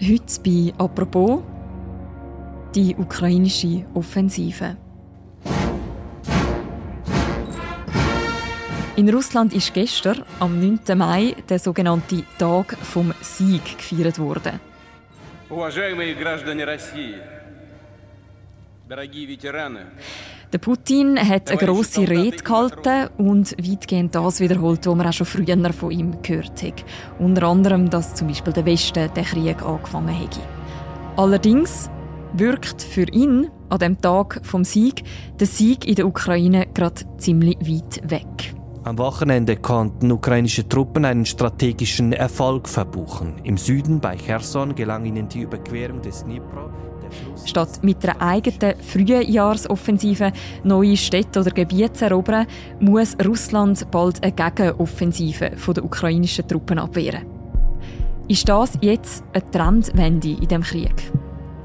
Heute bei «Apropos» die ukrainische Offensive. In Russland ist gestern, am 9. Mai, der sogenannte Tag vom Sieg gefeiert worden. Уважаемые граждане России, дорогие ветераны, der Putin hat eine grosse Rede gehalten und weitgehend das wiederholt, was man auch schon früher von ihm gehört hat. Unter anderem, dass zum Beispiel der Westen den Krieg angefangen hätte. Allerdings wirkt für ihn an dem Tag vom Sieg der Sieg in der Ukraine gerade ziemlich weit weg. Am Wochenende konnten ukrainische Truppen einen strategischen Erfolg verbuchen. Im Süden bei Cherson gelang ihnen die Überquerung des Dnipro Statt mit einer eigenen Frühjahrsoffensive neue Städte oder Gebiete zu erobern, muss Russland bald eine Gegenoffensive der ukrainischen Truppen abwehren. Ist das jetzt eine Trendwende in dem Krieg?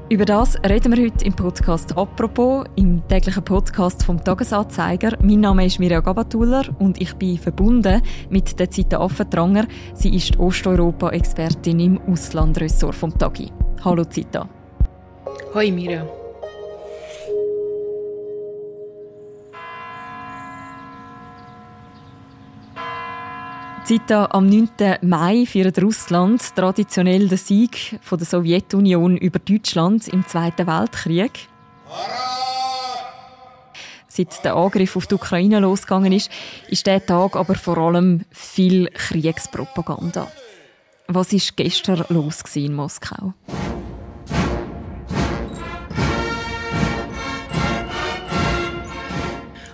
Über das reden wir heute im Podcast «Apropos», im täglichen Podcast vom «Tagesanzeiger». Mein Name ist Mirja Gabatuller und ich bin verbunden mit der Zita Affentranger. Sie ist Osteuropa-Expertin im Auslandressort vom «Tagi». Hallo Zita. Hoi Mira. Zita, am 9. Mai feiert Russland traditionell den Sieg der Sowjetunion über Deutschland im Zweiten Weltkrieg. Seit der Angriff auf die Ukraine losgegangen ist, ist der Tag aber vor allem viel Kriegspropaganda. Was ist gestern los in Moskau?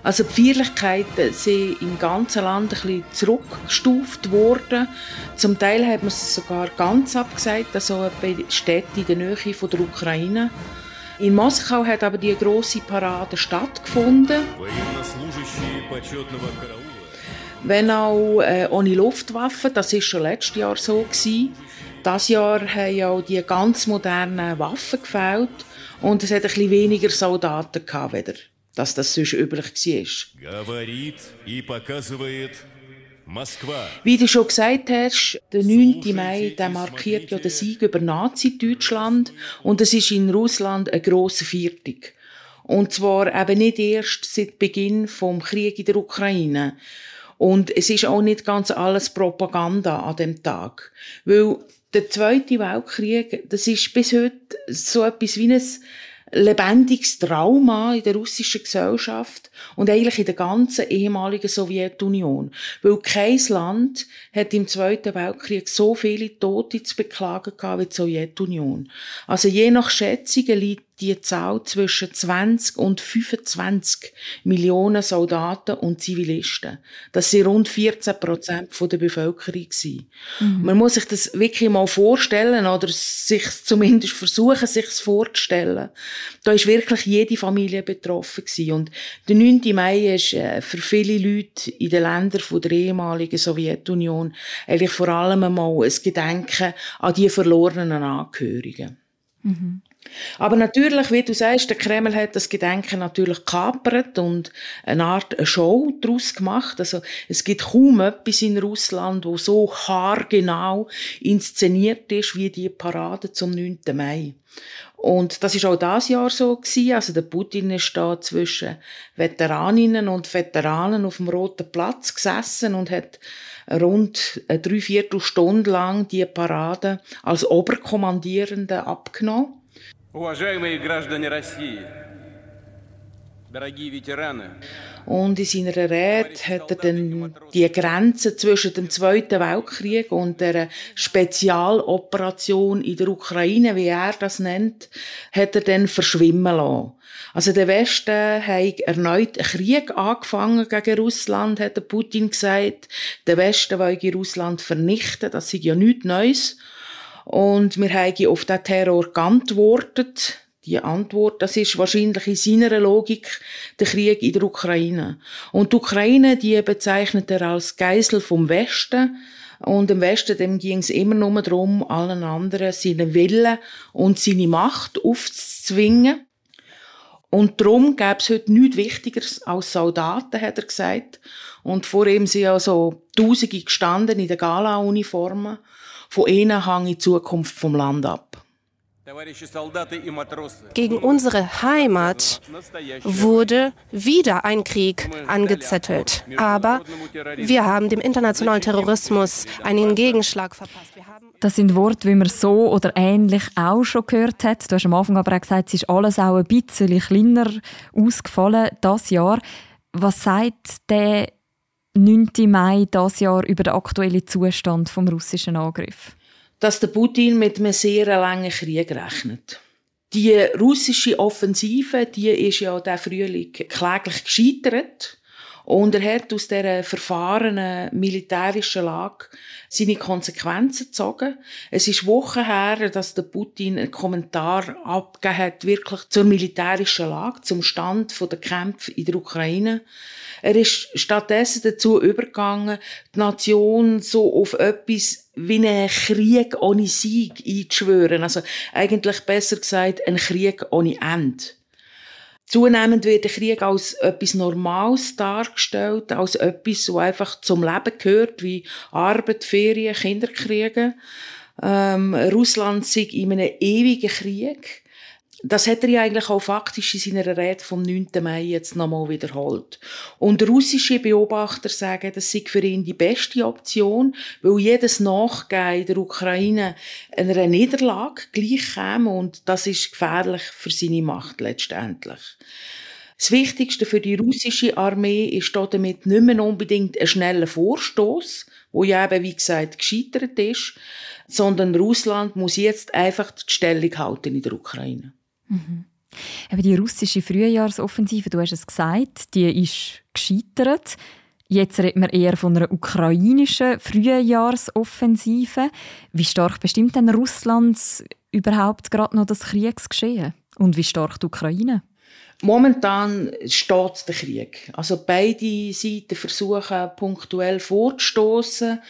Also die Feierlichkeiten sind im ganzen Land ein bisschen zurückgestuft worden. Zum Teil hat man es sogar ganz abgesagt, also bei Städten in der Nähe von der Ukraine. In Moskau hat aber die große Parade stattgefunden. Wenn auch äh, ohne Luftwaffen, das ist schon letztes Jahr so gewesen. Das Jahr haben ja auch die ganz modernen Waffen gefällt und es hat ein bisschen weniger Soldaten gehabt, wieder dass das sonst üblich war. Wie du schon gesagt hast, der 9. Mai der markiert ja den Sieg über Nazi-Deutschland und es ist in Russland eine grosse Viertung. Und zwar eben nicht erst seit Beginn vom Krieg in der Ukraine. Und es ist auch nicht ganz alles Propaganda an dem Tag. Weil der Zweite Weltkrieg, das ist bis heute so etwas wie ein lebendiges Trauma in der russischen Gesellschaft und eigentlich in der ganzen ehemaligen Sowjetunion. Weil kein Land hat im Zweiten Weltkrieg so viele Tote zu beklagen gehabt wie die Sowjetunion. Also je nach Schätzungen liegt die Zahl zwischen 20 und 25 Millionen Soldaten und Zivilisten. Das sind rund 14 Prozent der Bevölkerung. Mhm. Man muss sich das wirklich mal vorstellen oder sich zumindest versuchen, sich vorzustellen. Da ist wirklich jede Familie betroffen gewesen. Und der 9. Mai ist äh, für viele Leute in den Ländern der ehemaligen Sowjetunion eigentlich vor allem einmal ein Gedenken an die verlorenen Angehörigen. Mhm. Aber natürlich, wie du sagst, der Kreml hat das Gedenken natürlich kapert und eine Art Show daraus gemacht. Also es gibt kaum etwas in Russland, wo so haargenau inszeniert ist wie die Parade zum 9. Mai. Und das ist auch das Jahr so gewesen. Also der Putin ist da zwischen Veteraninnen und Veteranen auf dem Roten Platz gesessen und hat rund eine Dreiviertelstunde lang die Parade als Oberkommandierende abgenommen. Und in seiner Rede hat er dann die Grenze zwischen dem Zweiten Weltkrieg und der Spezialoperation in der Ukraine, wie er das nennt, hat er dann verschwimmen lassen. Also der Westen hat erneut einen Krieg angefangen gegen Russland, hat Putin gesagt. Der Westen wollte Russland vernichten, das ist ja nichts Neues. Und wir haben auf den Terror geantwortet. Die Antwort, das ist wahrscheinlich in seiner Logik der Krieg in der Ukraine. Und die Ukraine, die bezeichnet er als Geisel vom Westen. Und im Westen, dem ging es immer nur darum, allen anderen seinen Willen und seine Macht aufzuzwingen. Und darum gäbe es heute nichts Wichtigeres als Soldaten, hat er gesagt. Und vor ihm sind also Tausende gestanden in den Gala-Uniformen. Von ihnen hängt die Zukunft vom Land ab. Gegen unsere Heimat wurde wieder ein Krieg angezettelt. Aber wir haben dem internationalen Terrorismus einen Gegenschlag verpasst. Das sind Worte, wie man so oder ähnlich auch schon gehört hat. Du hast am Anfang aber auch gesagt, es ist alles auch ein bisschen kleiner ausgefallen das Jahr. Was sagt der 9. Mai das Jahr über den aktuellen Zustand vom russischen Angriff? Dass der Putin mit einem sehr langen Krieg rechnet. Die russische Offensive, die ist ja der Frühling kläglich gescheitert. Und er hat aus dieser verfahrenen militärischen Lage seine Konsequenzen gezogen. Es ist Wochen her, dass der Putin einen Kommentar abgegeben hat, wirklich zur militärischen Lage, zum Stand der Kämpfe in der Ukraine. Er ist stattdessen dazu übergegangen, die Nation so auf etwas wie einen Krieg ohne Sieg einzuschwören. Also eigentlich besser gesagt, ein Krieg ohne Ende. Zunehmend wird der Krieg als etwas Normales dargestellt, als etwas, das einfach zum Leben gehört, wie Arbeit, Ferien, Kinderkriege. Ähm, Russland sei in einem ewigen Krieg. Das hat er ja eigentlich auch faktisch in seiner Rede vom 9. Mai jetzt nochmal wiederholt. Und russische Beobachter sagen, das sei für ihn die beste Option, weil jedes Nachgehen der Ukraine einer Niederlage gleich käme und das ist gefährlich für seine Macht letztendlich. Das Wichtigste für die russische Armee ist damit nicht mehr unbedingt ein schneller Vorstoß, wo ja eben, wie gesagt, gescheitert ist, sondern Russland muss jetzt einfach die Stellung halten in der Ukraine. Mhm. Aber die russische Frühjahrsoffensive, du hast es gesagt, die ist gescheitert. Jetzt redet man eher von einer ukrainischen Frühjahrsoffensive. Wie stark bestimmt denn Russland überhaupt gerade noch das Kriegsgeschehen? Und wie stark die Ukraine? Momentan steht der Krieg. Also beide Seiten versuchen punktuell vorzustoßen,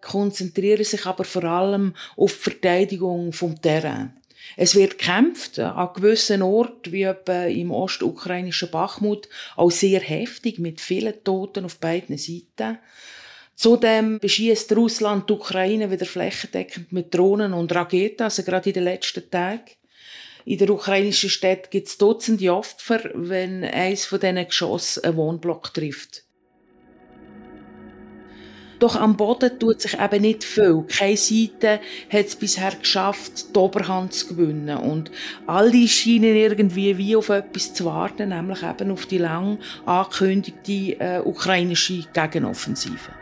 konzentrieren sich aber vor allem auf die Verteidigung vom Terrain. Es wird gekämpft, an gewissen Orten, wie etwa im ostukrainischen Bachmut, auch sehr heftig, mit vielen Toten auf beiden Seiten. Zudem beschießt Russland die Ukraine wieder flächendeckend mit Drohnen und Raketen, also gerade in den letzten Tagen. In der ukrainischen Stadt gibt es Dutzende Opfer, wenn eins von diesen Geschossen einen Wohnblock trifft. Doch am Boden tut sich eben nicht viel. Keine Seite hat es bisher geschafft, die Oberhand zu gewinnen. Und alle scheinen irgendwie wie auf etwas zu warten, nämlich eben auf die lang angekündigte äh, ukrainische Gegenoffensive.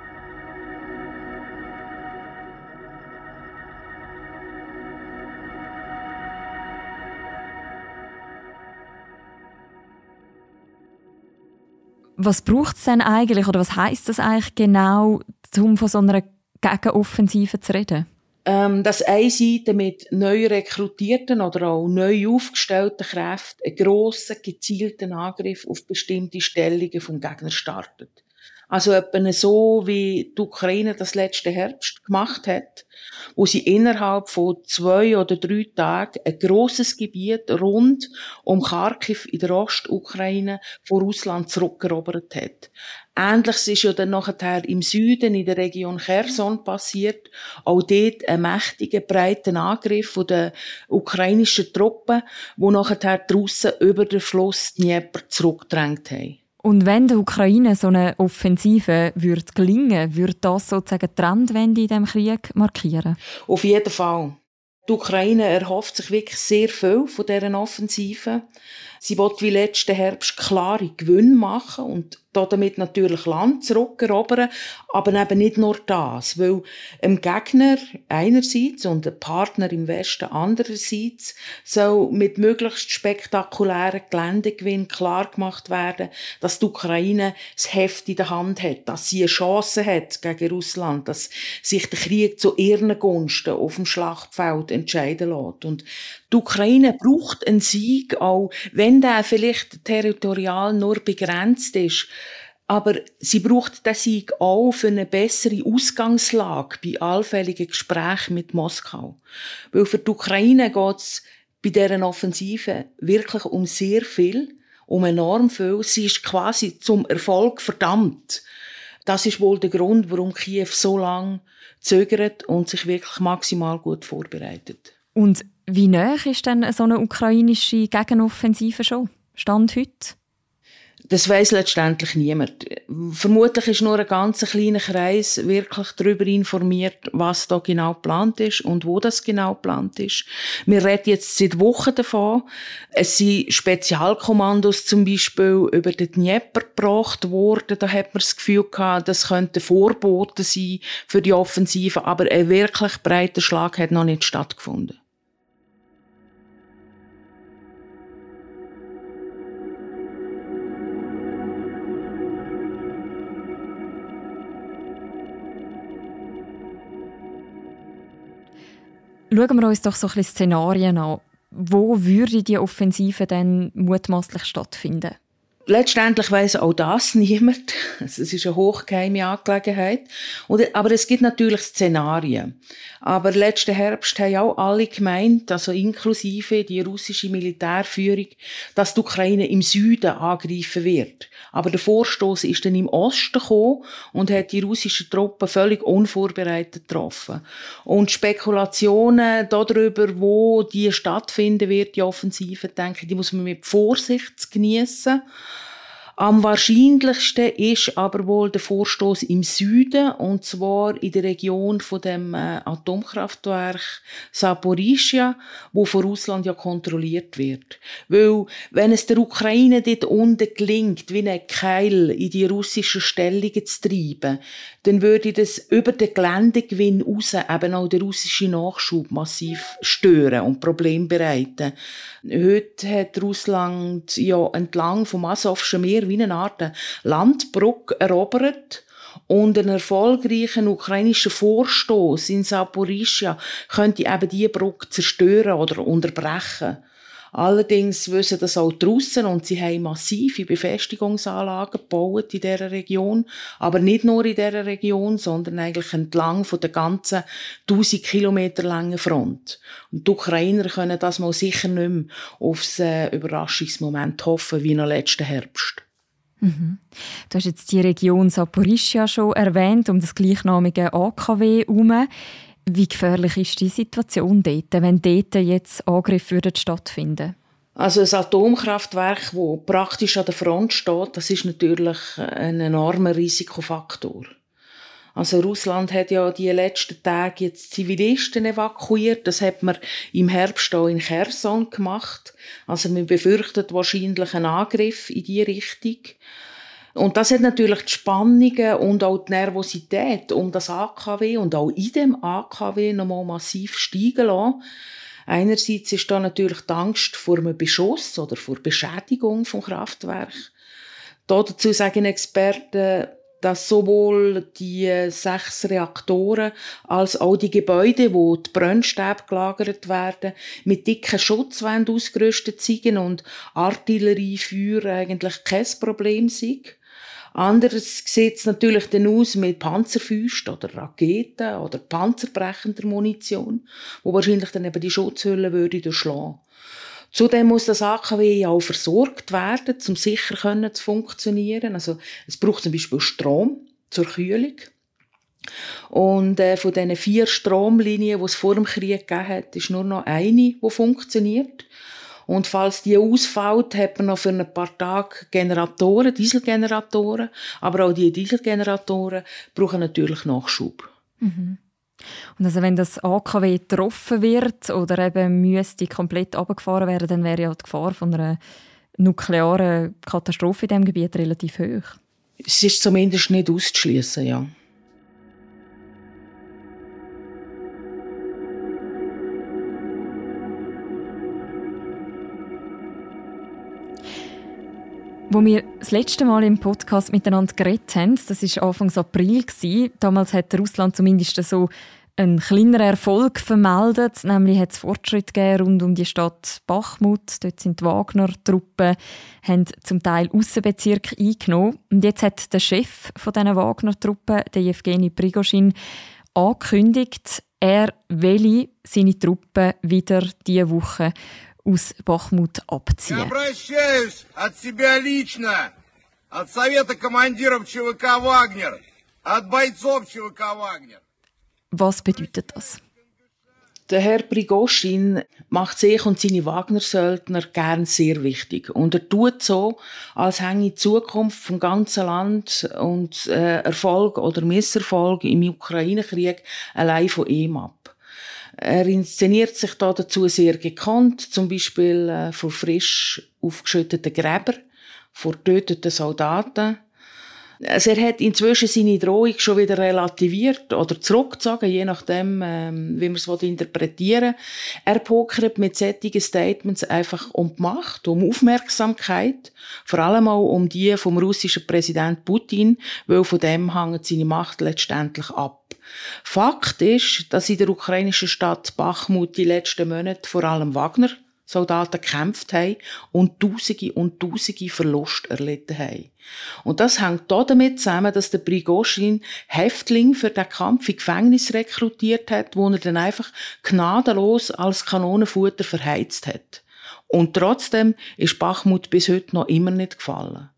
Was braucht es denn eigentlich oder was heißt das eigentlich genau, um von so einer Gegenoffensive zu reden? Ähm, dass eine Seite mit neu rekrutierten oder auch neu aufgestellten Kräften einen grossen, gezielten Angriff auf bestimmte Stellungen vom Gegner startet. Also etwa so, wie die Ukraine das letzte Herbst gemacht hat, wo sie innerhalb von zwei oder drei Tagen ein grosses Gebiet rund um Kharkiv in der Ostukraine von Russland zurückerobert hat. Ähnliches ist ja dann nachher im Süden, in der Region Cherson passiert. Auch dort ein mächtiger, breiter Angriff von den ukrainischen Truppen, wo nachher die Russen über den Fluss Dnieper zurückgedrängt haben. Und wenn der Ukraine so eine Offensive würde gelingen, würde das sozusagen die Trendwende in diesem Krieg markieren? Auf jeden Fall. Die Ukraine erhofft sich wirklich sehr viel von dieser Offensive. Sie will wie letzten Herbst klare Gewinne machen und damit natürlich Land zurückerobern, aber eben nicht nur das, weil ein Gegner einerseits und ein Partner im Westen andererseits soll mit möglichst spektakulären Geländegewinn klar gemacht werden, dass die Ukraine das Heft in der Hand hat, dass sie eine Chance hat gegen Russland, dass sich der Krieg zu ihren Gunsten auf dem Schlachtfeld entscheiden lässt. Und die Ukraine braucht einen Sieg, auch wenn der vielleicht territorial nur begrenzt ist. Aber sie braucht den Sieg auch für eine bessere Ausgangslage bei allfälligen Gesprächen mit Moskau. Weil für die Ukraine geht es bei deren Offensive wirklich um sehr viel, um enorm viel. Sie ist quasi zum Erfolg verdammt. Das ist wohl der Grund, warum Kiew so lange zögert und sich wirklich maximal gut vorbereitet. Und Wie nah ist denn so eine ukrainische Gegenoffensive schon? Stand heute? Das weiß letztendlich niemand. Vermutlich ist nur ein ganz kleiner Kreis wirklich darüber informiert, was da genau geplant ist und wo das genau geplant ist. Wir reden jetzt seit Wochen davon. Es sind Spezialkommandos zum Beispiel über den Dnieper gebracht worden. Da hat man das Gefühl gehabt, das könnte Vorbote sein für die Offensive. Aber ein wirklich breiter Schlag hat noch nicht stattgefunden. Schauen wir uns doch so ein bisschen Szenarien an. Wo würde die Offensive denn mutmaßlich stattfinden? Letztendlich weiß auch das niemand. Es ist eine hochgeheime Angelegenheit. aber es gibt natürlich Szenarien. Aber letzten Herbst haben auch alle gemeint, also inklusive die russische Militärführung, dass die Ukraine im Süden angreifen wird. Aber der Vorstoß ist dann im Osten gekommen und hat die russischen Truppen völlig unvorbereitet getroffen. Und Spekulationen darüber, wo die stattfinden wird, die Offensive, denke ich, die muss man mit Vorsicht genießen. Am wahrscheinlichsten ist aber wohl der Vorstoß im Süden, und zwar in der Region von dem äh, Atomkraftwerk Saporischia, wo von Russland ja kontrolliert wird. Weil, wenn es der Ukraine dort unten gelingt, wie ein Keil in die russischen Stellungen zu treiben, dann würde das über den Geländegewinn raus eben auch der russische Nachschub massiv stören und Probleme bereiten. Heute hat Russland ja entlang vom Asowschen Meer wie eine Art Landbrücke erobert und einen erfolgreichen ukrainischen Vorstoß in Saporischia könnte eben diese Brücke zerstören oder unterbrechen. Allerdings wissen das auch draussen und sie haben massive Befestigungsanlagen gebaut in dieser Region. Aber nicht nur in dieser Region, sondern eigentlich entlang von der ganzen 1000 Kilometer langen Front. Und die Ukrainer können das mal sicher nicht mehr aufs äh, Überraschungsmoment hoffen, wie noch letzten Herbst. Mhm. Du hast jetzt die Region Saporischia schon erwähnt, um das gleichnamige AKW herum. Wie gefährlich ist die Situation dort, wenn dort jetzt Angriffe stattfinden also ein Atomkraftwerk, das praktisch an der Front steht, das ist natürlich ein enormer Risikofaktor. Also Russland hat ja die letzten Tage jetzt Zivilisten evakuiert. Das hat man im Herbst auch in Cherson gemacht. Also man befürchtet wahrscheinlich einen Angriff in die Richtung. Und das hat natürlich die Spannungen und auch die Nervosität um das AKW und auch in dem AKW nochmal massiv steigen lassen. Einerseits ist da natürlich die Angst vor einem Beschuss oder vor Beschädigung vom Kraftwerk. dazu sagen Experten, dass sowohl die sechs Reaktoren als auch die Gebäude, wo die Brennstäbe gelagert werden, mit dicken Schutzwänden ausgerüstet sind und Artilleriefeuer eigentlich kein Problem sind. Anders sieht es natürlich dann aus mit Panzerfüßen oder Raketen oder panzerbrechender Munition, wo wahrscheinlich dann eben die Schutzhülle würde durchschlagen. Zudem muss das AKW auch versorgt werden, um sicher zu funktionieren. Also es braucht zum Beispiel Strom zur Kühlung. Und äh, von diesen vier Stromlinien, die es vor dem Krieg gegeben hat, ist nur noch eine, die funktioniert. Und falls die ausfällt, hat man noch für ein paar Tage Generatoren, Dieselgeneratoren. Aber auch die Dieselgeneratoren brauchen natürlich Nachschub. Mhm. Und also wenn das AKW getroffen wird oder eben müsste komplett abgefahren werden, dann wäre ja die Gefahr von einer nuklearen Katastrophe in diesem Gebiet relativ hoch. Es ist zumindest nicht auszuschließen, ja. Wo wir das letzte Mal im Podcast miteinander geredet haben, das war Anfang April, damals hat Russland zumindest so einen kleineren Erfolg vermeldet, nämlich hat es Fortschritt gegeben rund um die Stadt Bachmut. Dort sind die Wagner-Truppen haben zum Teil Außenbezirke eingenommen. Und jetzt hat der Chef von diesen Wagner-Truppen, der Evgeny Prigozhin, angekündigt, er will seine Truppen wieder diese Woche aus Bachmut abziehen. от себя лично, от Совета командиров ЧВК «Вагнер», от бойцов ЧВК «Вагнер». Was bedeutet das? Der Herr Prigoschin macht sich und seine Wagner-Söldner gern sehr wichtig. Und er tut so, als hänge die Zukunft vom ganzen Land und äh, Erfolg oder Misserfolg im Ukraine-Krieg allein von ihm ab. Er inszeniert sich da dazu sehr gekonnt, zum Beispiel äh, vor frisch aufgeschütteten Gräber, vor getöteten Soldaten, also er hat inzwischen seine Drohung schon wieder relativiert oder zurückgezogen, je nachdem, ähm, wie man es interpretieren will. Er pokert mit solchen Statements einfach um die Macht, um Aufmerksamkeit, vor allem auch um die vom russischen Präsident Putin, weil von dem hängt seine Macht letztendlich ab. Fakt ist, dass in der ukrainischen Stadt Bachmut die letzten Monate vor allem Wagner Soldaten gekämpft haben und Tausende und Tausende Verluste erlitten haben. Und das hängt damit zusammen, dass der Prigozhin Häftling für den Kampf in Gefängnis rekrutiert hat, wo er dann einfach gnadenlos als Kanonenfutter verheizt hat. Und trotzdem ist Bachmut bis heute noch immer nicht gefallen.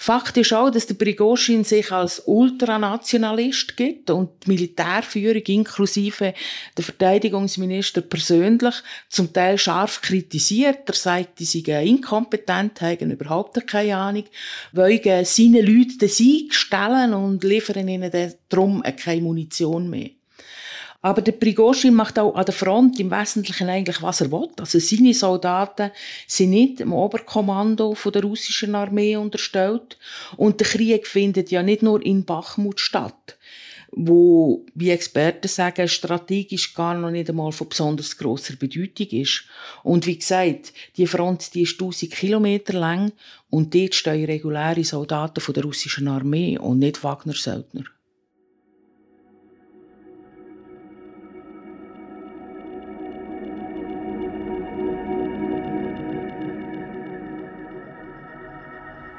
Fakt ist auch, dass der Prigozhin sich als Ultranationalist gibt und die Militärführung inklusive der Verteidigungsminister persönlich zum Teil scharf kritisiert. Er sagt, die seien inkompetent, haben überhaupt keine Ahnung, wollen seine Leute den Sieg stellen und liefern ihnen darum keine Munition mehr. Aber der Prigozhin macht auch an der Front im Wesentlichen eigentlich, was er will. Also seine Soldaten sind nicht im Oberkommando von der russischen Armee unterstellt. Und der Krieg findet ja nicht nur in Bachmut statt wo, wie Experten sagen, strategisch gar noch nicht einmal von besonders grosser Bedeutung ist. Und wie gesagt, die Front, die ist 1000 Kilometer lang und dort stehen reguläre Soldaten von der russischen Armee und nicht Wagner-Söldner.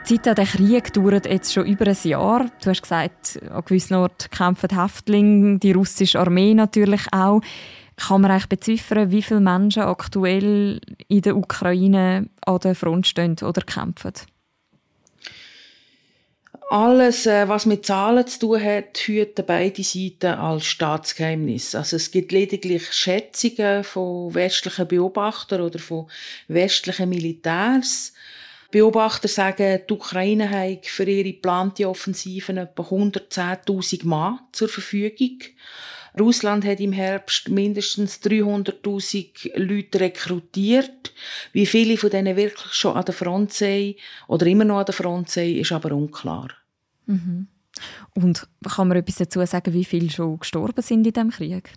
Zeit an der Krieg dauert jetzt schon über ein Jahr. Du hast gesagt, an gewissen Orten kämpfen Häftlinge, die russische Armee natürlich auch. Kann man eigentlich beziffern, wie viele Menschen aktuell in der Ukraine an der Front stehen oder kämpfen? Alles, äh, was mit Zahlen zu tun hat, hüten beide Seiten als Staatsgeheimnis. Also es gibt lediglich Schätzungen von westlichen Beobachtern oder von westlichen Militärs. Beobachter sagen, die Ukraine hat für ihre geplante Offensiven etwa 110.000 Mann zur Verfügung. Russland hat im Herbst mindestens 300.000 Leute rekrutiert. Wie viele von denen wirklich schon an der Front sind oder immer noch an der Front sind, ist aber unklar. Mhm. Und kann man etwas dazu sagen, wie viele schon gestorben sind in diesem Krieg?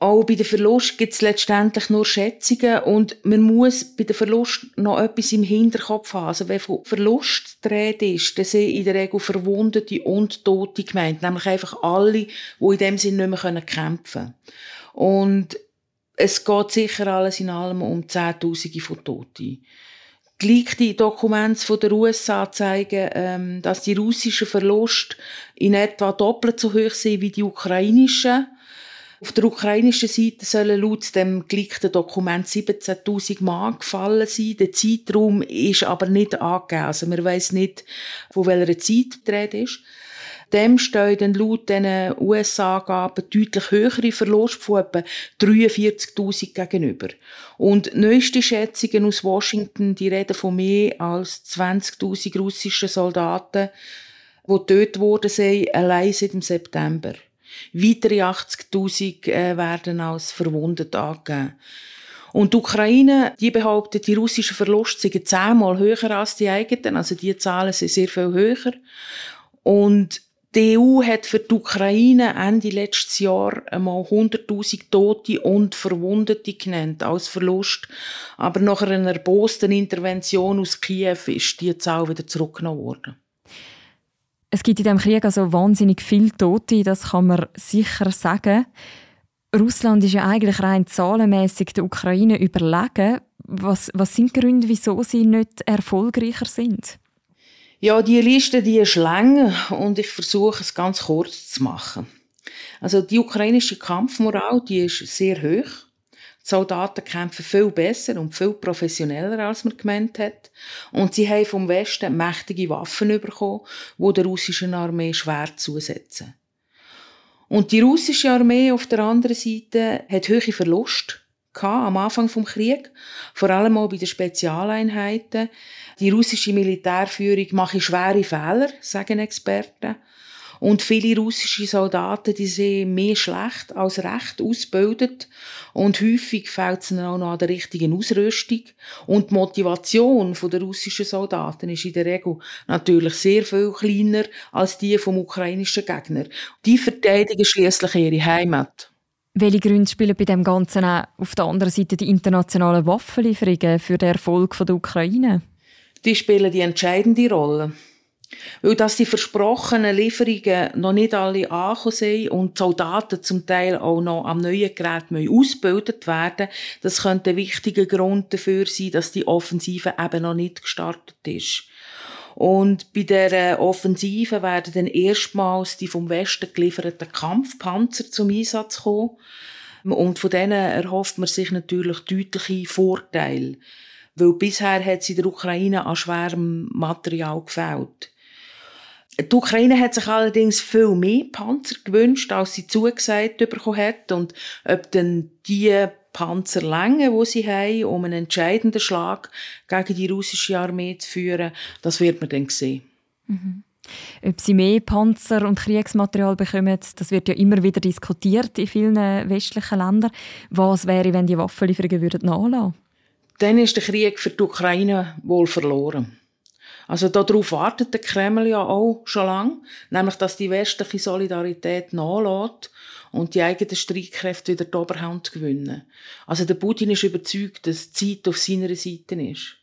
Auch bei den Verlust gibt es letztendlich nur Schätzungen und man muss bei den Verlust noch etwas im Hinterkopf haben. Also wenn von Verlust die Rede ist, dann sind in der Regel Verwundete und Tote gemeint. Nämlich einfach alle, die in dem Sinne nicht mehr kämpfen können. Und es geht sicher alles in allem um Zehntausende von Toten. Gleiche Dokumente der USA zeigen, ähm, dass die russischen Verluste in etwa doppelt so hoch sind wie die ukrainischen. Auf der ukrainischen Seite sollen laut dem geleakten Dokument 17.000 Mann gefallen sein. Der Zeitraum ist aber nicht angegeben. Also man weiß nicht, von welcher Zeit die ist. Dem stehen dann laut diesen USA-Angaben deutlich höhere Verluste von etwa 43.000 gegenüber. Und neueste Schätzungen aus Washington, die reden von mehr als 20.000 russischen Soldaten, die getötet worden sind, allein seit dem September. Weitere 80.000 äh, werden als verwundet angegeben. Und die Ukraine, die behauptet, die russischen Verluste seien zehnmal höher als die eigenen. Also die Zahlen sind sehr viel höher. Und die EU hat für die Ukraine Ende letztes Jahr einmal 100.000 Tote und Verwundete genannt als Verlust. Aber nach einer erbosten Intervention aus Kiew ist die Zahl wieder zurückgenommen worden. Es gibt in diesem Krieg also wahnsinnig viele Tote, das kann man sicher sagen. Russland ist ja eigentlich rein zahlenmäßig der Ukraine überlegen. Was, was sind die Gründe, wieso sie nicht erfolgreicher sind? Ja, die Liste die ist lang und ich versuche es ganz kurz zu machen. Also die ukrainische Kampfmoral die ist sehr hoch. Soldaten kämpfen viel besser und viel professioneller, als man gemeint hat. Und sie haben vom Westen mächtige Waffen bekommen, die der russischen Armee schwer zusetzen. Und die russische Armee auf der anderen Seite hat hohe Verluste am Anfang vom Krieg, vor allem auch bei den Spezialeinheiten. Die russische Militärführung mache schwere Fehler, sagen Experten. Und viele russische Soldaten, die sind mehr schlecht als recht ausgebildet. Und häufig fehlt es auch noch an der richtigen Ausrüstung. Und die Motivation der russischen Soldaten ist in der Regel natürlich sehr viel kleiner als die vom ukrainischen Gegner. Die verteidigen schließlich ihre Heimat. Welche Gründe spielen bei dem Ganzen auch auf der anderen Seite die internationalen Waffenlieferungen für den Erfolg der Ukraine? Die spielen die entscheidende Rolle. Weil dass die versprochenen Lieferungen noch nicht alle angekommen sind und die Soldaten zum Teil auch noch am neuen Gerät ausgebildet werden, das könnte ein wichtiger Grund dafür sein, dass die Offensive eben noch nicht gestartet ist. Und bei der Offensive werden dann erstmals die vom Westen gelieferten Kampfpanzer zum Einsatz kommen. Und von denen erhofft man sich natürlich deutliche Vorteile. Weil bisher hat es in der Ukraine an schwerem Material gefällt. Die Ukraine hat sich allerdings viel mehr Panzer gewünscht, als sie zugesagt bekommen hat. Und ob dann die Panzerlänge, wo sie haben, um einen entscheidenden Schlag gegen die russische Armee zu führen, das wird man dann sehen. Mhm. Ob sie mehr Panzer und Kriegsmaterial bekommen, das wird ja immer wieder diskutiert in vielen westlichen Ländern. Was wäre, wenn die Waffenlieferungen würden nachlassen? Dann ist der Krieg für die Ukraine wohl verloren. Also darauf wartet der Kreml ja auch schon lange, nämlich dass die westliche Solidarität nachlässt und die eigenen Streitkräfte wieder die Oberhand gewinnen. Also der Putin ist überzeugt, dass die Zeit auf seiner Seite ist.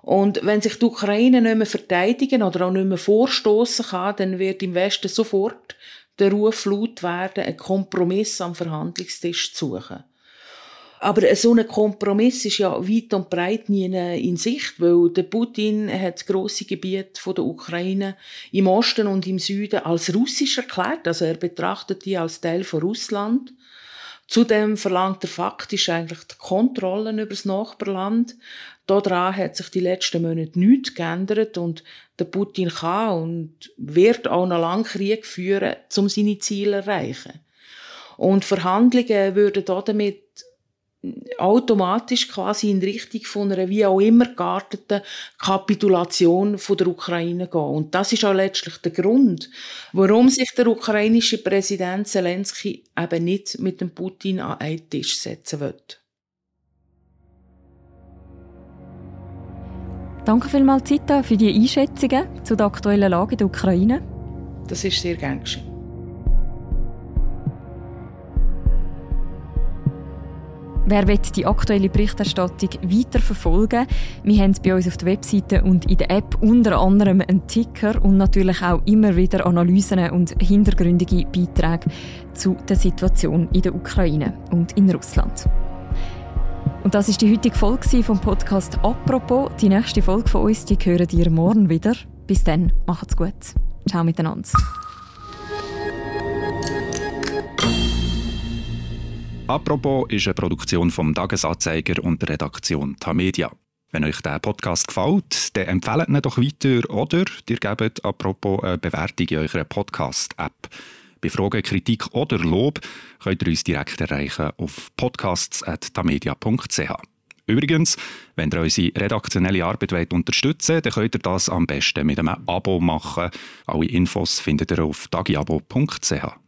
Und wenn sich die Ukraine nicht mehr verteidigen oder auch nicht mehr vorstoßen kann, dann wird im Westen sofort der Ruf laut werden, einen Kompromiss am Verhandlungstisch zu suchen. Aber so ein Kompromiss ist ja weit und breit nie in Sicht, weil der Putin hat große Gebiete von der Ukraine im Osten und im Süden als russisch erklärt, also er betrachtet die als Teil von Russland. Zudem verlangt er faktisch eigentlich die Kontrollen über das Nachbarland. Daran hat sich die letzten Monate nichts geändert und der Putin kann und wird auch noch lange Krieg führen, um seine Ziele zu erreichen. Und Verhandlungen würden damit automatisch quasi in Richtung von einer wie auch immer gearteten Kapitulation von der Ukraine gehen. Und das ist auch letztlich der Grund, warum sich der ukrainische Präsident Zelensky eben nicht mit dem Putin an einen Tisch setzen wird. Danke vielmals, Zita, für die Einschätzungen zu der aktuellen Lage in der Ukraine. Das ist sehr gern geschehen. Wer will die aktuelle Berichterstattung weiter verfolgen? Wir haben bei uns auf der Webseite und in der App unter anderem einen Ticker und natürlich auch immer wieder Analysen und hintergründige Beiträge zu der Situation in der Ukraine und in Russland. Und das ist die heutige Folge vom Podcast «Apropos». Die nächste Folge von uns, die hören ihr morgen wieder. Bis dann, macht's gut. Ciao miteinander. Apropos ist eine Produktion vom Tagesanzeiger und der Redaktion Tamedia. Wenn euch der Podcast gefällt, dann empfehlt ihn doch weiter oder ihr gebt apropos eine Bewertung in eurer Podcast-App. Bei Fragen, Kritik oder Lob könnt ihr uns direkt erreichen auf podcasts.tamedia.ch. Übrigens, wenn ihr unsere redaktionelle Arbeit unterstützen wollt, dann könnt ihr das am besten mit einem Abo machen. Alle Infos findet ihr auf tagiabo.ch.